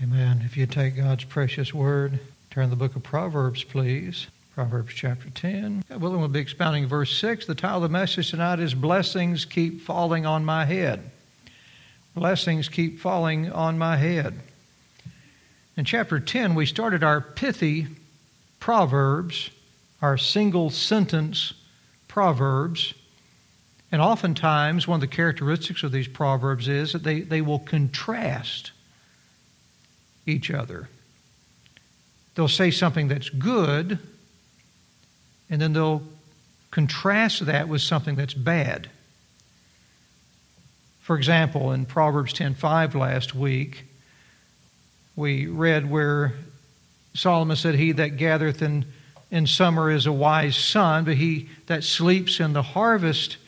Amen. If you take God's precious word, turn the book of Proverbs, please. Proverbs chapter 10. Well, we'll be expounding verse 6. The title of the message tonight is Blessings Keep Falling on My Head. Blessings keep falling on my head. In chapter 10, we started our pithy Proverbs, our single sentence Proverbs. And oftentimes, one of the characteristics of these Proverbs is that they, they will contrast each other. They'll say something that's good, and then they'll contrast that with something that's bad. For example, in Proverbs 10:5 last week, we read where Solomon said, He that gathereth in, in summer is a wise son, but he that sleeps in the harvest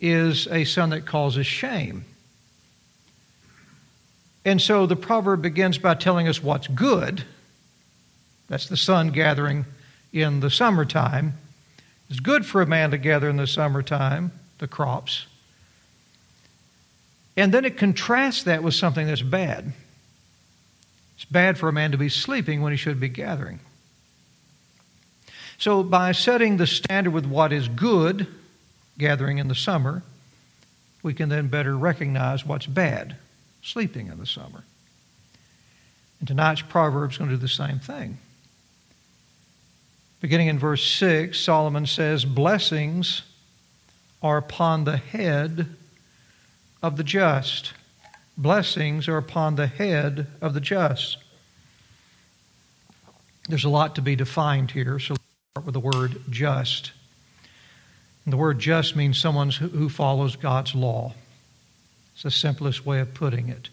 is a son that causes shame. And so the proverb begins by telling us what's good. That's the son gathering in the summertime. It's good for a man to gather in the summertime, the crops. And then it contrasts that with something that's bad. It's bad for a man to be sleeping when he should be gathering. So, by setting the standard with what is good, gathering in the summer, we can then better recognize what's bad sleeping in the summer. And tonight's proverb is going to do the same thing. Beginning in verse 6, Solomon says, Blessings are upon the head of the just. Blessings are upon the head of the just. There's a lot to be defined here, so let's start with the word just. And the word just means someone who follows God's law. It's the simplest way of putting it.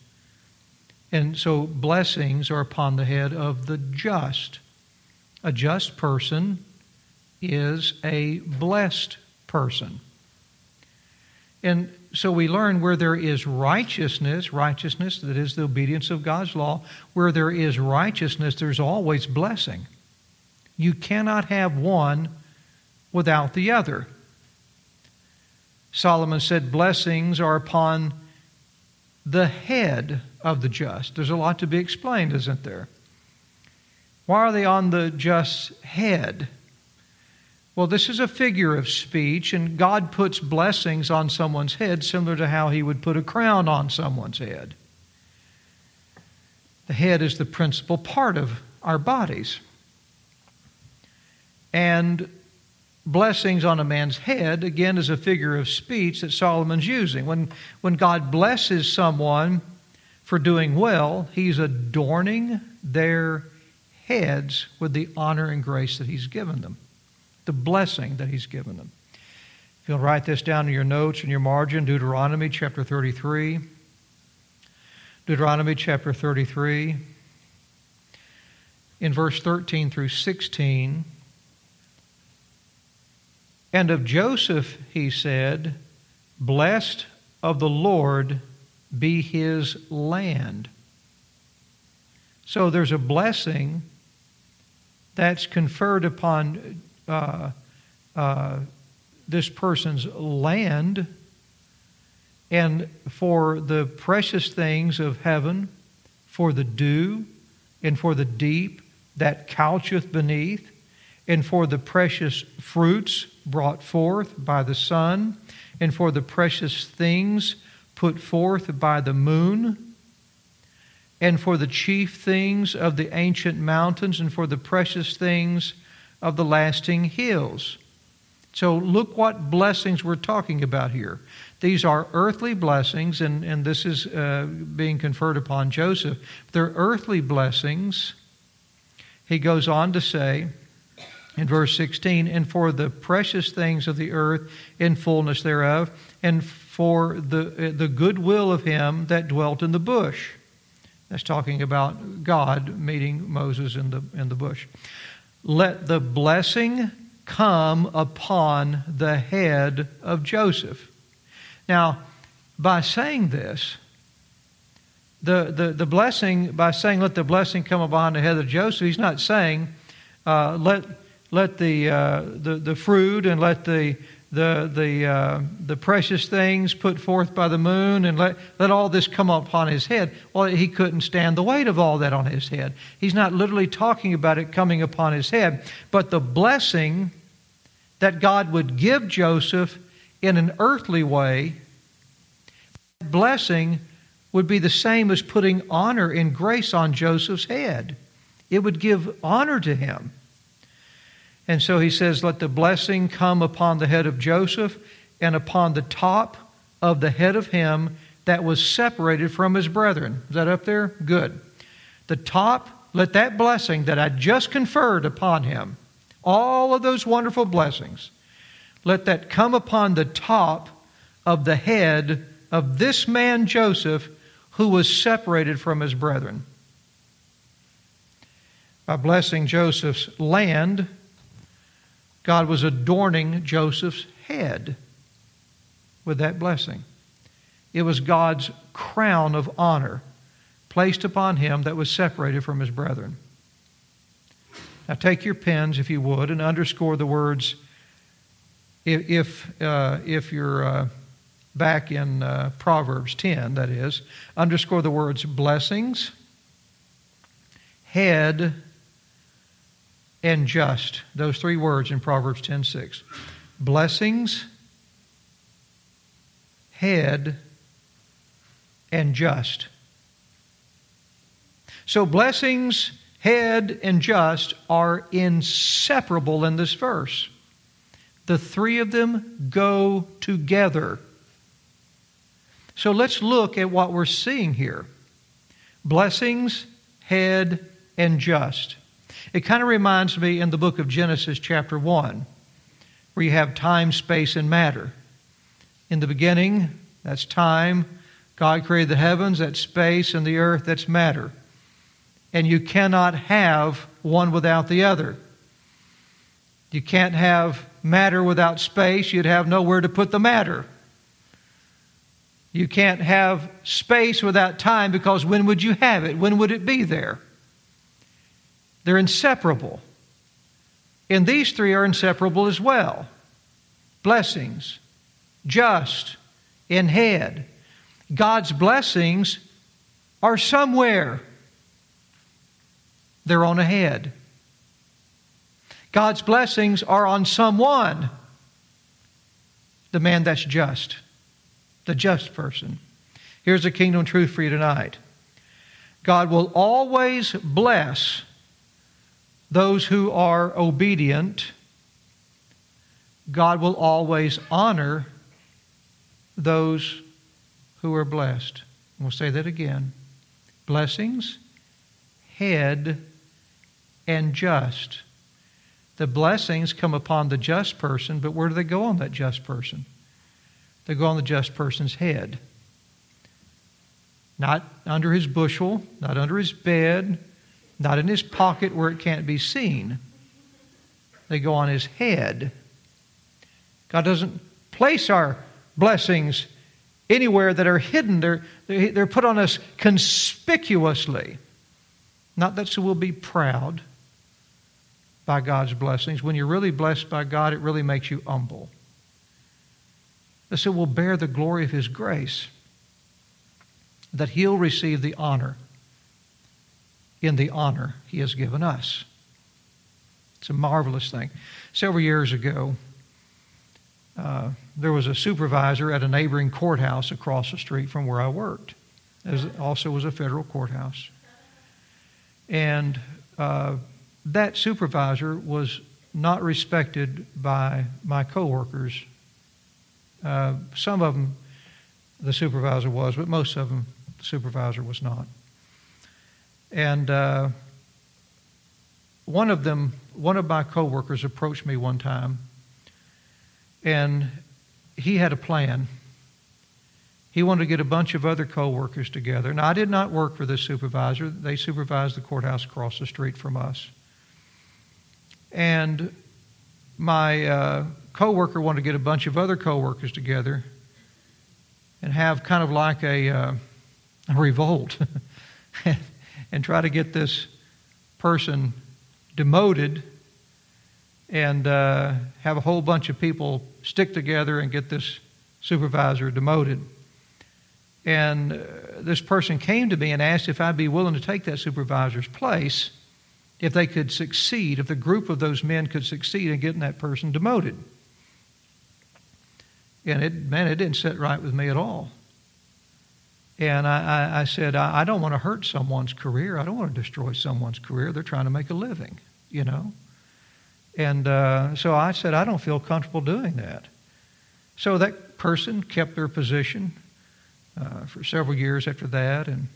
And so blessings are upon the head of the just. A just person is a blessed person. And so we learn where there is righteousness, righteousness that is the obedience of God's law, where there is righteousness, there's always blessing. You cannot have one without the other. Solomon said, Blessings are upon the head of the just. There's a lot to be explained, isn't there? Why are they on the just head? Well, this is a figure of speech, and God puts blessings on someone's head similar to how He would put a crown on someone's head. The head is the principal part of our bodies. And blessings on a man's head, again, is a figure of speech that Solomon's using. When, when God blesses someone for doing well, he's adorning their heads with the honor and grace that he's given them, the blessing that he's given them. If you'll write this down in your notes in your margin, Deuteronomy chapter 33. Deuteronomy chapter 33. In verse 13 through 16, and of Joseph he said, Blessed of the Lord be his land. So there's a blessing that's conferred upon uh, uh, this person's land and for the precious things of heaven, for the dew, and for the deep that coucheth beneath, and for the precious fruits brought forth by the sun, and for the precious things put forth by the moon, and for the chief things of the ancient mountains, and for the precious things of the lasting hills. So, look what blessings we're talking about here. These are earthly blessings, and, and this is uh, being conferred upon Joseph. They're earthly blessings. He goes on to say, in verse 16, and for the precious things of the earth in fullness thereof, and for the, the goodwill of him that dwelt in the bush. That's talking about God meeting Moses in the, in the bush. Let the blessing come upon the head of Joseph. Now, by saying this, the, the, the blessing, by saying let the blessing come upon the head of Joseph, he's not saying uh, let let the, uh, the, the fruit and let the, the, the, uh, the precious things put forth by the moon and let, let all this come upon his head. Well, he couldn't stand the weight of all that on his head. He's not literally talking about it coming upon his head, but the blessing that God would give Joseph in an earthly way, blessing would be the same as putting honor and grace on Joseph's head. It would give honor to him. And so he says, Let the blessing come upon the head of Joseph and upon the top of the head of him that was separated from his brethren. Is that up there? Good. The top, let that blessing that I just conferred upon him, all of those wonderful blessings, let that come upon the top of the head of this man Joseph who was separated from his brethren. By blessing Joseph's land, God was adorning Joseph's head with that blessing. It was God's crown of honor placed upon him that was separated from his brethren. Now, take your pens, if you would, and underscore the words. If, if, uh, if you're uh, back in uh, Proverbs 10, that is, underscore the words blessings, head, and just. Those three words in Proverbs 10:6. Blessings, head, and just. So blessings, head, and just are inseparable in this verse. The three of them go together. So let's look at what we're seeing here blessings, head, and just. It kind of reminds me in the book of Genesis, chapter 1, where you have time, space, and matter. In the beginning, that's time. God created the heavens, that's space, and the earth, that's matter. And you cannot have one without the other. You can't have matter without space, you'd have nowhere to put the matter. You can't have space without time because when would you have it? When would it be there? They're inseparable. And these three are inseparable as well blessings, just, and head. God's blessings are somewhere, they're on ahead. God's blessings are on someone, the man that's just, the just person. Here's a kingdom truth for you tonight God will always bless those who are obedient, God will always honor those who are blessed. We'll say that again. Blessings, head, and just. The blessings come upon the just person, but where do they go on that just person? They go on the just person's head. Not under his bushel, not under his bed, not in his pocket where it can't be seen. They go on his head. God doesn't place our blessings anywhere that are hidden. They're, they're put on us conspicuously. Not that so we'll be proud by God's blessings. When you're really blessed by God, it really makes you humble. So we'll bear the glory of His grace, that He'll receive the honor in the honor he has given us. It's a marvelous thing. Several years ago, uh, there was a supervisor at a neighboring courthouse across the street from where I worked. It also was a federal courthouse. And uh, that supervisor was not respected by my coworkers. Uh, some of them, the supervisor was, but most of them, the supervisor was not. And uh, one of them, one of my coworkers approached me one time, and he had a plan. He wanted to get a bunch of other coworkers together. Now, I did not work for this supervisor. They supervised the courthouse across the street from us. And my uh, coworker wanted to get a bunch of other coworkers together and have kind of like a, uh, a revolt. and try to get this person demoted and uh, have a whole bunch of people stick together and get this supervisor demoted. And uh, this person came to me and asked if I'd be willing to take that supervisor's place if they could succeed, if the group of those men could succeed in getting that person demoted. And it, man, it didn't sit right with me at all. And I, I, I said, I, I don't want to hurt someone's career. I don't want to destroy someone's career. They're trying to make a living, you know. And uh, so I said, I don't feel comfortable doing that. So that person kept their position uh, for several years after that, and,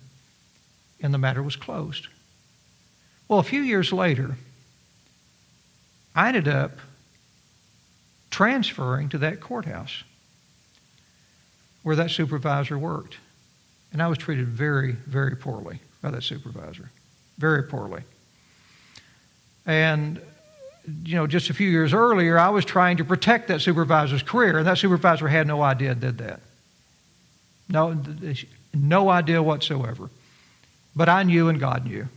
and the matter was closed. Well, a few years later, I ended up transferring to that courthouse where that supervisor worked. And I was treated very, very poorly by that supervisor. Very poorly. And, you know, just a few years earlier, I was trying to protect that supervisor's career, and that supervisor had no idea did that. No, no idea whatsoever. But I knew and God knew.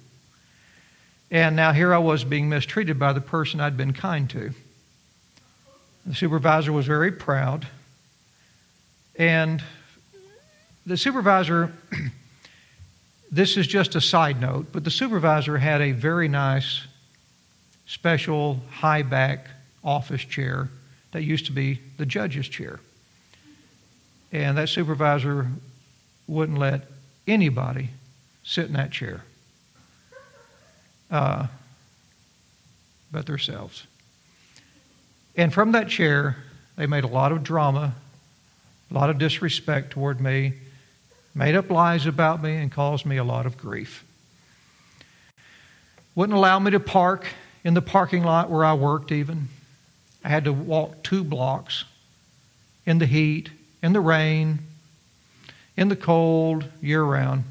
And now here I was being mistreated by the person I'd been kind to. The supervisor was very proud. And the supervisor, this is just a side note, but the supervisor had a very nice, special, high back office chair that used to be the judge's chair. And that supervisor wouldn't let anybody sit in that chair uh, but themselves. And from that chair, they made a lot of drama, a lot of disrespect toward me, made up lies about me, and caused me a lot of grief. Wouldn't allow me to park in the parking lot where I worked, even. I had to walk two blocks in the heat, in the rain, in the cold, year round.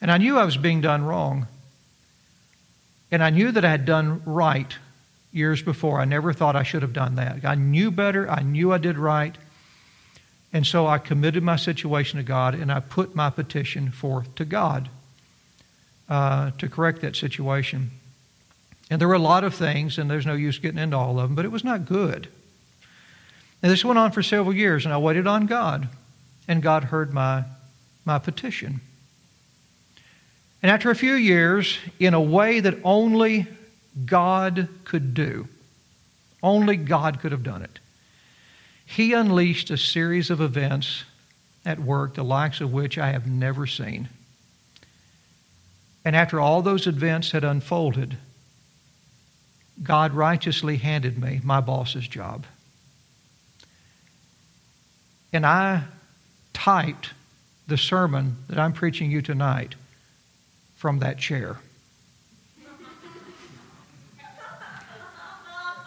And I knew I was being done wrong. And I knew that I had done right years before. I never thought I should have done that. I knew better. I knew I did right. And so I committed my situation to God and I put my petition forth to God uh, to correct that situation. And there were a lot of things, and there's no use getting into all of them, but it was not good. And this went on for several years, and I waited on God, and God heard my, my petition. And after a few years, in a way that only God could do, only God could have done it, he unleashed a series of events at work, the likes of which I have never seen. And after all those events had unfolded, God righteously handed me my boss's job. And I typed the sermon that I'm preaching you tonight from that chair.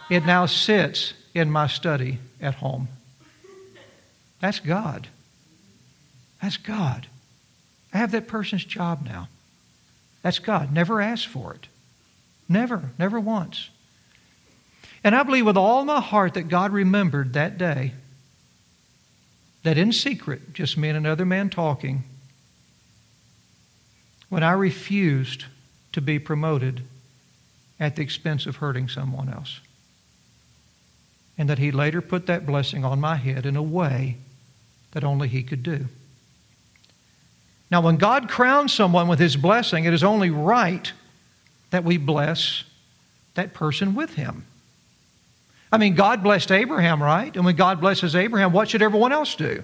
It now sits in my study at home. That's God. That's God. I have that person's job now. That's God. Never asked for it. Never, never once. And I believe with all my heart that God remembered that day, that in secret, just me and another man talking, when I refused to be promoted at the expense of hurting someone else and that he later put that blessing on my head in a way that only he could do. Now, when God crowns someone with his blessing, it is only right that we bless that person with him. I mean, God blessed Abraham, right? And when God blesses Abraham, what should everyone else do?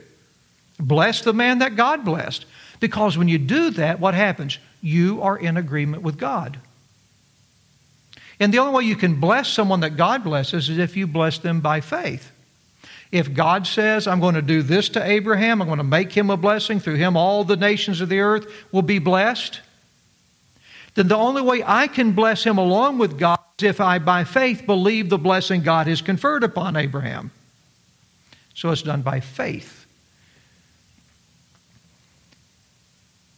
Bless the man that God blessed. Because when you do that, what happens? You are in agreement with God. And the only way you can bless someone that God blesses is if you bless them by faith. If God says, I'm going to do this to Abraham, I'm going to make him a blessing, through him all the nations of the earth will be blessed, then the only way I can bless him along with God is if I, by faith, believe the blessing God has conferred upon Abraham. So it's done by faith.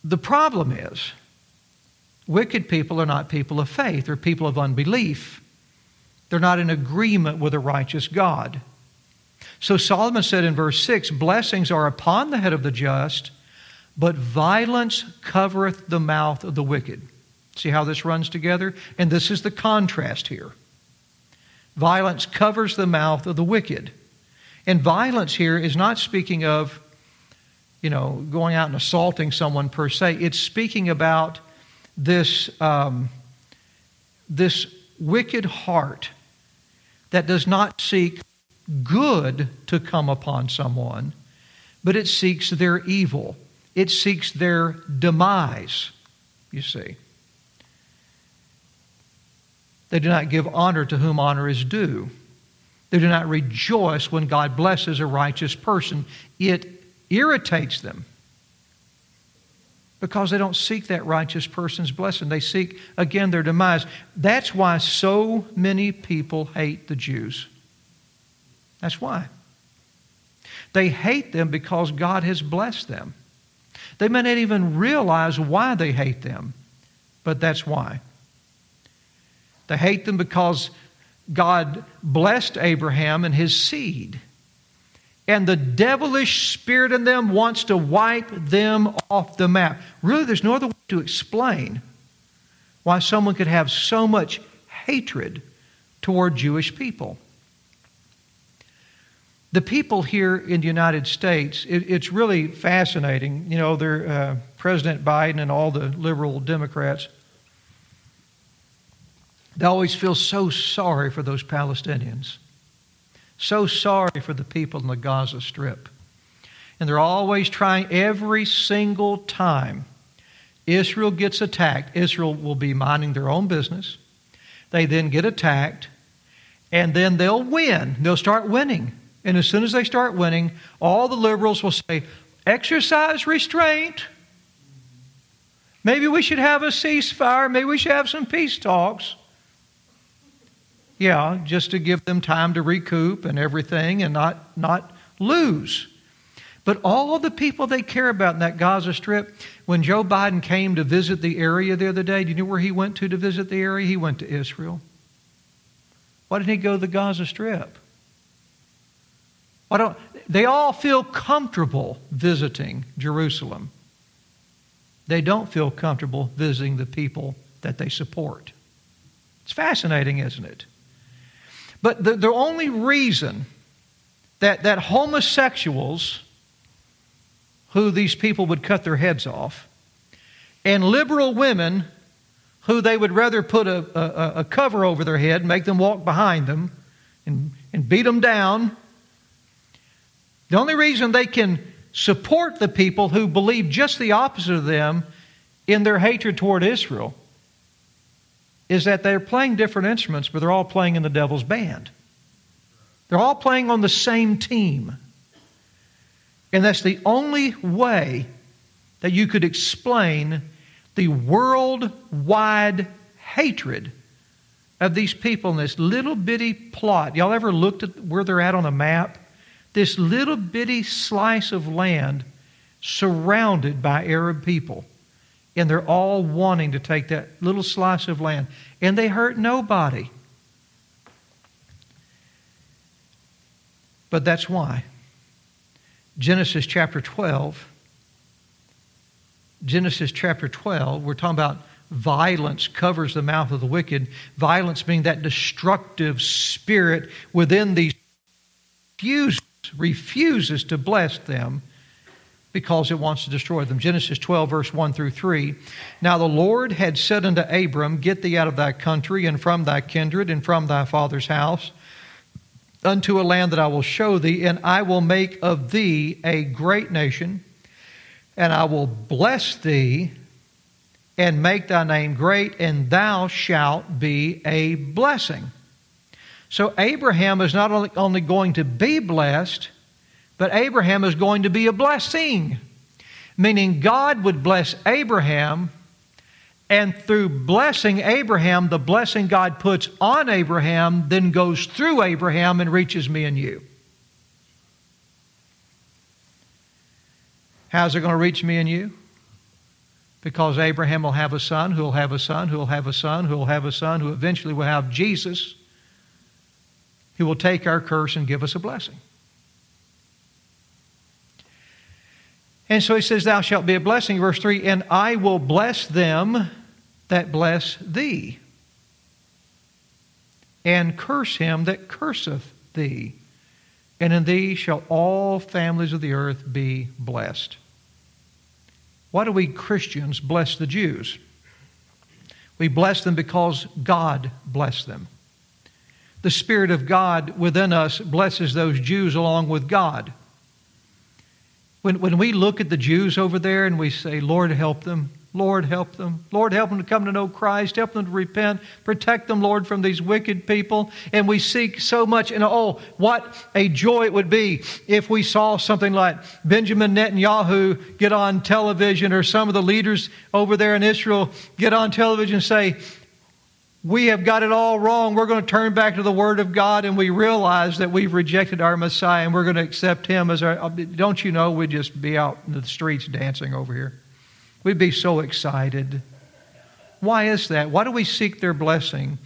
The problem is, Wicked people are not people of faith, they're people of unbelief. They're not in agreement with a righteous God. So Solomon said in verse 6 Blessings are upon the head of the just, but violence covereth the mouth of the wicked. See how this runs together? And this is the contrast here. Violence covers the mouth of the wicked. And violence here is not speaking of, you know, going out and assaulting someone per se. It's speaking about this, um, this wicked heart that does not seek good to come upon someone, but it seeks their evil. It seeks their demise, you see. They do not give honor to whom honor is due. They do not rejoice when God blesses a righteous person. It irritates them because they don't seek that righteous person's blessing. They seek, again, their demise. That's why so many people hate the Jews. That's why. They hate them because God has blessed them. They may not even realize why they hate them, but that's why. They hate them because God blessed Abraham and his seed. And the devilish spirit in them wants to wipe them off the map. Really, there's no other way to explain why someone could have so much hatred toward Jewish people. The people here in the United States, it, it's really fascinating. You know, uh, President Biden and all the liberal Democrats they always feel so sorry for those Palestinians, so sorry for the people in the Gaza Strip. And they're always trying, every single time Israel gets attacked, Israel will be minding their own business. They then get attacked, and then they'll win. They'll start winning. And as soon as they start winning, all the liberals will say, exercise restraint. Maybe we should have a ceasefire. Maybe we should have some peace talks. Yeah, just to give them time to recoup and everything and not, not lose. But all the people they care about in that Gaza Strip, when Joe Biden came to visit the area the other day, do you know where he went to to visit the area? He went to Israel. Why didn't he go to the Gaza Strip? Why don't they all feel comfortable visiting Jerusalem? They don't feel comfortable visiting the people that they support. It's fascinating, isn't it? But the, the only reason that, that homosexuals, who these people would cut their heads off, and liberal women, who they would rather put a, a, a cover over their head, make them walk behind them, and, and beat them down, the only reason they can support the people who believe just the opposite of them in their hatred toward Israel is that they're playing different instruments, but they're all playing in the devil's band. They're all playing on the same team. And that's the only way that you could explain the worldwide hatred of these people in this little bitty plot. Y'all ever looked at where they're at on a map? This little bitty slice of land surrounded by Arab people. And they're all wanting to take that little slice of land. And they hurt nobody. But that's why. Genesis chapter 12. Genesis chapter 12, we're talking about violence covers the mouth of the wicked. Violence being that destructive spirit within these refuses, refuses to bless them because it wants to destroy them. Genesis 12, verse 1 through 3. Now the Lord had said unto Abram, Get thee out of thy country, and from thy kindred, and from thy father's house, unto a land that I will show thee, and I will make of thee a great nation, and I will bless thee, and make thy name great, and thou shalt be a blessing. So Abraham is not only, going to be blessed, but Abraham is going to be a blessing, meaning God would bless Abraham, and through blessing Abraham, the blessing God puts on Abraham then goes through Abraham and reaches me and you. How's it going to reach me and you? Because Abraham will have a son, who will have a son, who will have a son, who will have a son, who eventually will have Jesus, who will take our curse and give us a blessing. And so he says, Thou shalt be a blessing, verse 3, and I will bless them that bless thee. and curse him that curseth thee. And in thee shall all families of the earth be blessed. Why do we Christians bless the Jews? We bless them because God blessed them. The Spirit of God within us blesses those Jews along with God. When, when we look at the Jews over there and we say, Lord, help them, Lord, help them. Lord, help them to come to know Christ. Help them to repent. Protect them, Lord, from these wicked people. And we seek so much. And oh, what a joy it would be if we saw something like Benjamin Netanyahu get on television or some of the leaders over there in Israel get on television and say, we have got it all wrong. We're going to turn back to the Word of God and we realize that we've rejected our Messiah and we're going to accept Him as our. Don't you know we'd just be out in the streets dancing over here? We'd be so excited. Why is that? Why do we seek their blessing?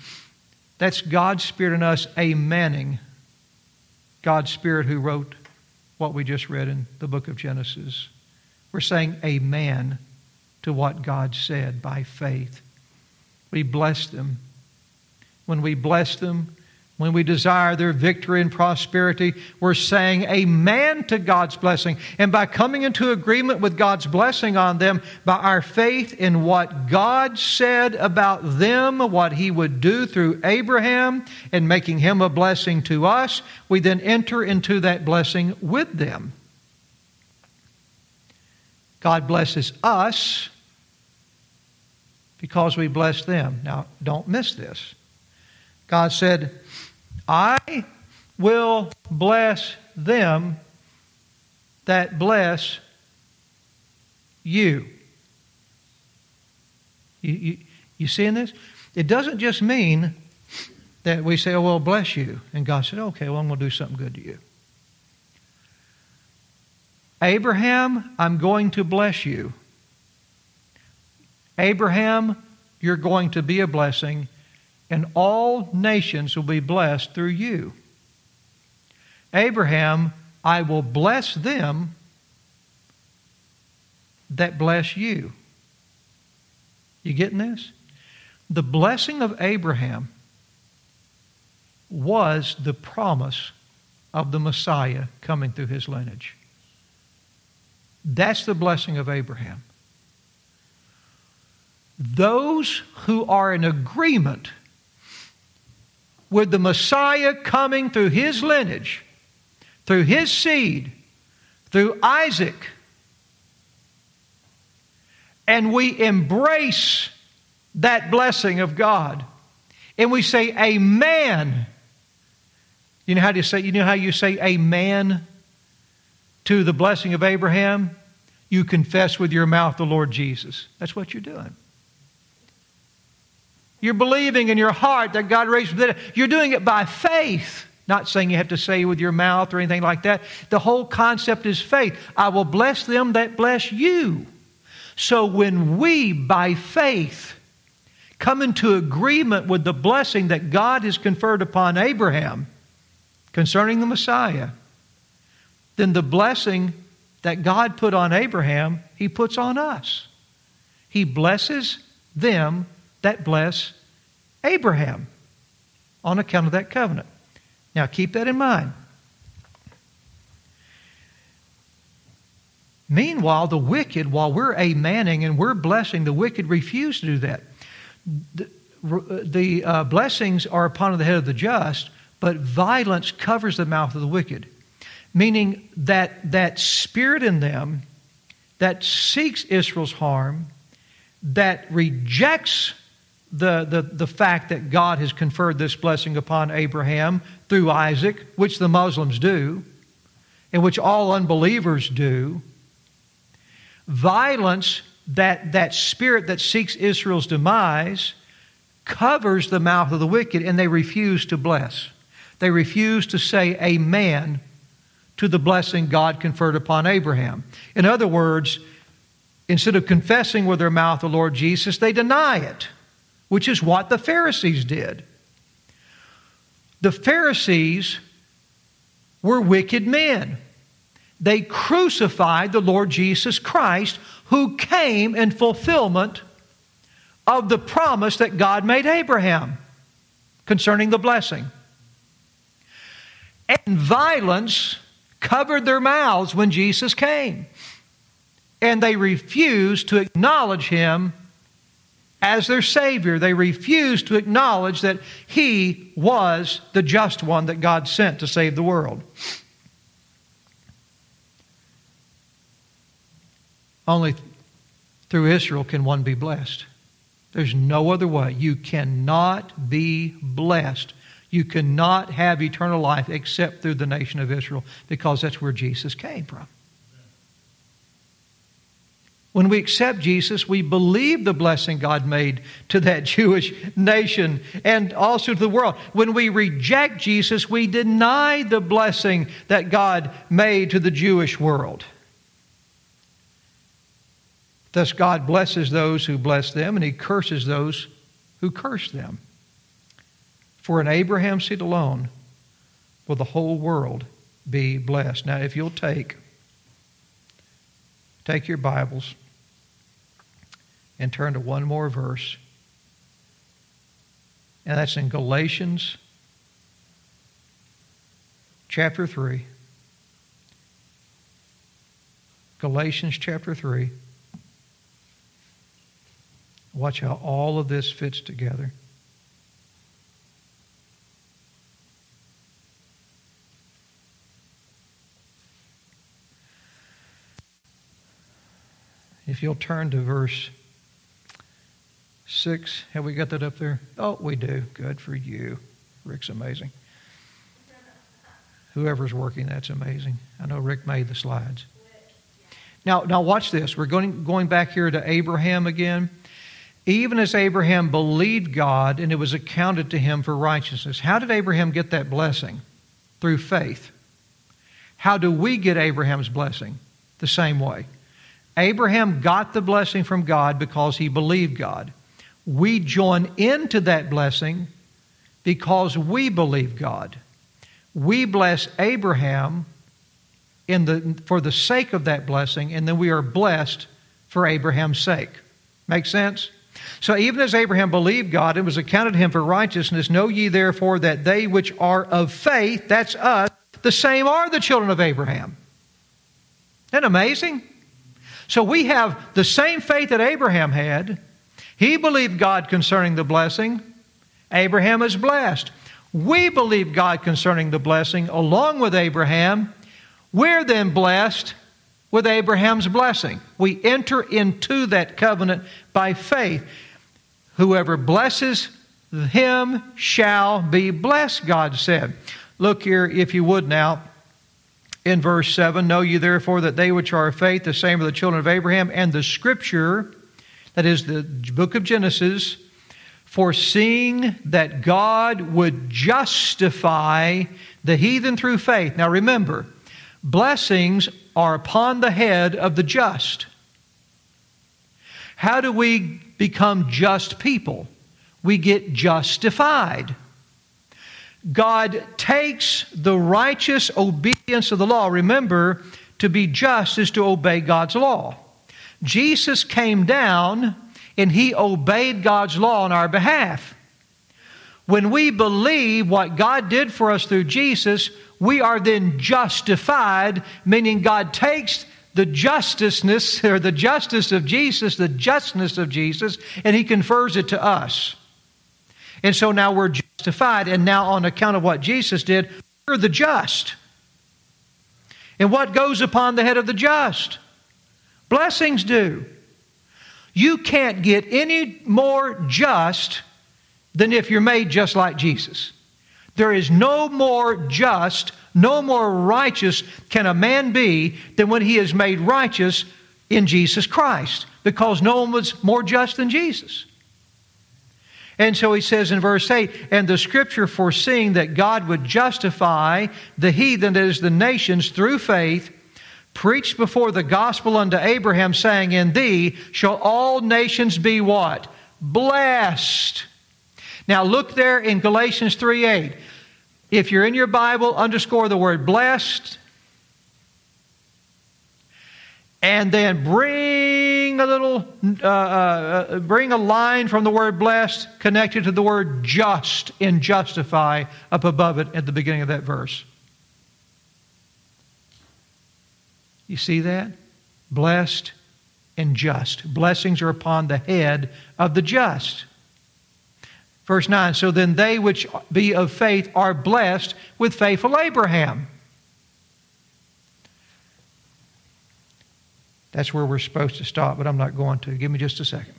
That's God's Spirit in us, amening. God's Spirit who wrote what we just read in the book of Genesis. We're saying amen to what God said by faith. We bless them. When we bless them, when we desire their victory and prosperity, we're saying amen to God's blessing. And by coming into agreement with God's blessing on them, by our faith in what God said about them, what He would do through Abraham, and making him a blessing to us, we then enter into that blessing with them. God blesses us because we bless them. Now, don't miss this. God said, I will bless them that bless you. You, you, you seeing this? It doesn't just mean that we say, oh, well, bless you. And God said, okay, well, I'm going to do something good to you. Abraham, I'm going to bless you. Abraham, you're going to be a blessing and all nations will be blessed through you. Abraham, I will bless them that bless you. You getting this? The blessing of Abraham was the promise of the Messiah coming through his lineage. That's the blessing of Abraham. Those who are in agreement with the Messiah coming through his lineage, through his seed, through Isaac. And we embrace that blessing of God. And we say, Amen. You know how you say you know how you say amen to the blessing of Abraham? You confess with your mouth the Lord Jesus. That's what you're doing. You're believing in your heart that God raised the dead. You're doing it by faith. Not saying you have to say with your mouth or anything like that. The whole concept is faith. I will bless them that bless you. So when we, by faith, come into agreement with the blessing that God has conferred upon Abraham concerning the Messiah, then the blessing that God put on Abraham, he puts on us. He blesses them that bless Abraham on account of that covenant. Now keep that in mind. Meanwhile, the wicked, while we're amening and we're blessing, the wicked refuse to do that. The, the uh, blessings are upon the head of the just, but violence covers the mouth of the wicked. Meaning that that spirit in them that seeks Israel's harm, that rejects the, the, the fact that God has conferred this blessing upon Abraham through Isaac, which the Muslims do, and which all unbelievers do. Violence, that, that spirit that seeks Israel's demise, covers the mouth of the wicked, and they refuse to bless. They refuse to say amen to the blessing God conferred upon Abraham. In other words, instead of confessing with their mouth the Lord Jesus, they deny it which is what the Pharisees did. The Pharisees were wicked men. They crucified the Lord Jesus Christ, who came in fulfillment of the promise that God made Abraham. concerning the blessing. And violence covered their mouths when Jesus came. And they refused to acknowledge him as their Savior. They refused to acknowledge that he was the just one that God sent to save the world. Only through Israel can one be blessed. There's no other way. You cannot be blessed. You cannot have eternal life except through the nation of Israel because that's where Jesus came from. When we accept Jesus, we believe the blessing God made to that Jewish nation and also to the world. When we reject Jesus, we deny the blessing that God made to the Jewish world. Thus, God blesses those who bless them, and He curses those who curse them. For in Abraham's seed alone will the whole world be blessed. Now, if you'll take, take your Bibles and turn to one more verse, and that's in Galatians chapter 3. Galatians chapter 3. Watch how all of this fits together. If you'll turn to verse 6, have we got that up there? Oh, we do. Good for you. Rick's amazing. Whoever's working, that's amazing. I know Rick made the slides. Now, now watch this. We're going, going back here to Abraham again even as Abraham believed God and it was accounted to him for righteousness. How did Abraham get that blessing? Through faith. How do we get Abraham's blessing? The same way. Abraham got the blessing from God because he believed God. We join into that blessing because we believe God. We bless Abraham in the, for the sake of that blessing, and then we are blessed for Abraham's sake. Make sense? So even as Abraham believed God it was accounted him for righteousness, know ye therefore that they which are of faith, that's us, the same are the children of Abraham. Isn't that amazing? So we have the same faith that Abraham had. He believed God concerning the blessing. Abraham is blessed. We believe God concerning the blessing along with Abraham. We're then blessed with Abraham's blessing. We enter into that covenant by faith. Whoever blesses him shall be blessed, God said. Look here, if you would now, in verse 7 Know you therefore that they which are of faith, the same are the children of Abraham, and the scripture, that is the book of Genesis, foreseeing that God would justify the heathen through faith. Now remember, blessings are upon the head of the just. How do we become just people? We get justified. God takes the righteous obedience of the law. Remember, to be just is to obey God's law. Jesus came down and he obeyed God's law on our behalf. When we believe what God did for us through Jesus, we are then justified, meaning God takes the justiceness or the justice of Jesus, the justness of Jesus, and He confers it to us. And so now we're justified, and now on account of what Jesus did, we're the just. And what goes upon the head of the just? Blessings do. You can't get any more just than if you're made just like Jesus. There is no more just, no more righteous can a man be than when he is made righteous in Jesus Christ, because no one was more just than Jesus. And so he says in verse 8, and the scripture foreseeing that God would justify the heathen, that is the nations, through faith, preached before the gospel unto Abraham, saying, In thee shall all nations be what? Blessed. Now look there in Galatians 3 8. If you're in your Bible, underscore the word blessed. And then bring a little, uh, uh, bring a line from the word blessed connected to the word just in justify up above it at the beginning of that verse. You see that? Blessed and just. Blessings are upon the head of the just. Verse 9 So then they which be of faith are blessed with faithful Abraham. That's where we're supposed to stop, but I'm not going to. Give me just a second.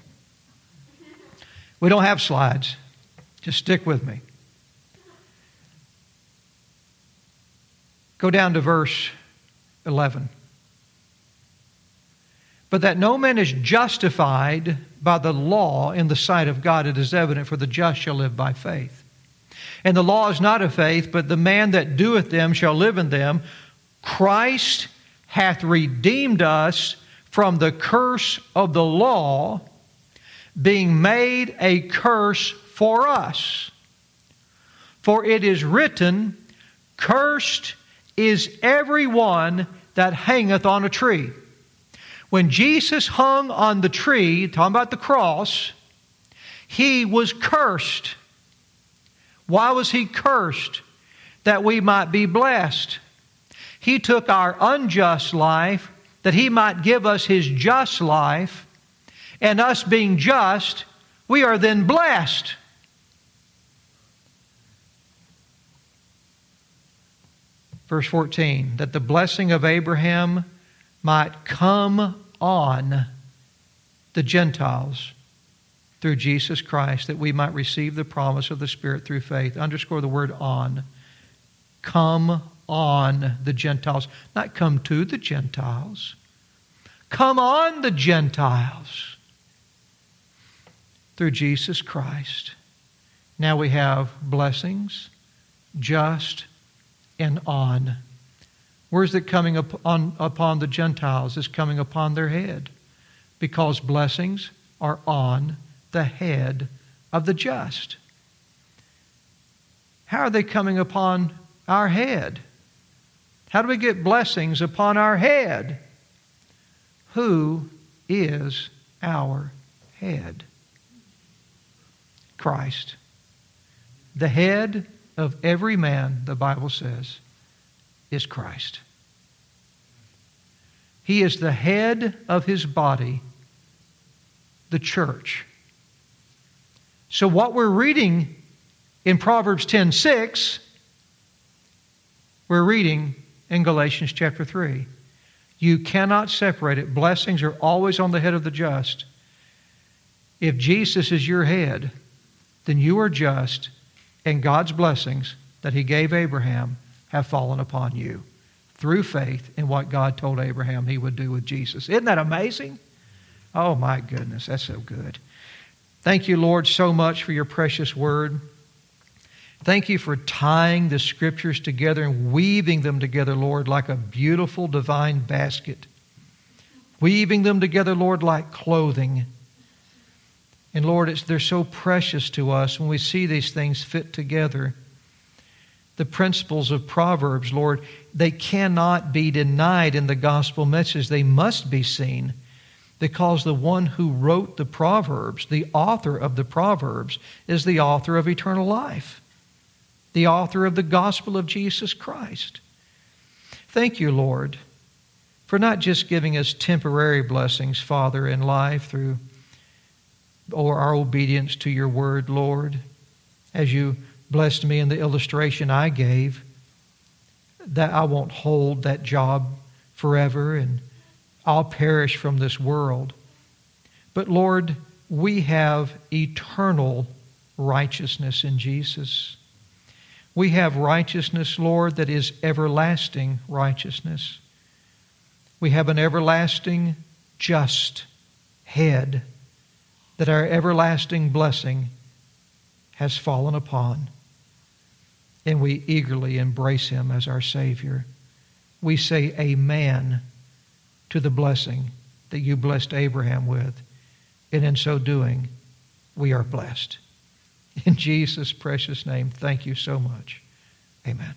We don't have slides. Just stick with me. Go down to verse 11 but that no man is justified by the law in the sight of God, it is evident, for the just shall live by faith. And the law is not of faith, but the man that doeth them shall live in them. Christ hath redeemed us from the curse of the law, being made a curse for us. For it is written, Cursed is every one that hangeth on a tree. When Jesus hung on the tree, talking about the cross, he was cursed. Why was he cursed? That we might be blessed. He took our unjust life that he might give us his just life, and us being just, we are then blessed. Verse 14, that the blessing of Abraham might come on the Gentiles through Jesus Christ, that we might receive the promise of the Spirit through faith. Underscore the word on. Come on the Gentiles, not come to the Gentiles. Come on the Gentiles through Jesus Christ. Now we have blessings, just, and on. Where's it coming upon, upon the Gentiles? It's coming upon their head because blessings are on the head of the just. How are they coming upon our head? How do we get blessings upon our head? Who is our head? Christ. The head of every man, the Bible says, is Christ. He is the head of his body, the church. So what we're reading in Proverbs 10:6 we're reading in Galatians chapter 3. You cannot separate it. Blessings are always on the head of the just. If Jesus is your head, then you are just, and God's blessings that He gave Abraham have fallen upon you through faith in what God told Abraham he would do with Jesus. Isn't that amazing? Oh, my goodness, that's so good. Thank you, Lord, so much for your precious word. Thank you for tying the scriptures together and weaving them together, Lord, like a beautiful divine basket. Weaving them together, Lord, like clothing. And Lord, they're so precious to us when we see these things fit together the principles of Proverbs, Lord, they cannot be denied in the gospel message. They must be seen because the one who wrote the Proverbs, the author of the Proverbs, is the author of eternal life, the author of the gospel of Jesus Christ. Thank you, Lord, for not just giving us temporary blessings, Father, in life through or our obedience to your word, Lord, as you blessed me in the illustration I gave that I won't hold that job forever and I'll perish from this world. But Lord, we have eternal righteousness in Jesus. We have righteousness, Lord, that is everlasting righteousness. We have an everlasting just head that our everlasting blessing has fallen upon and we eagerly embrace him as our Savior. We say amen to the blessing that you blessed Abraham with, and in so doing, we are blessed. In Jesus' precious name, thank you so much. Amen.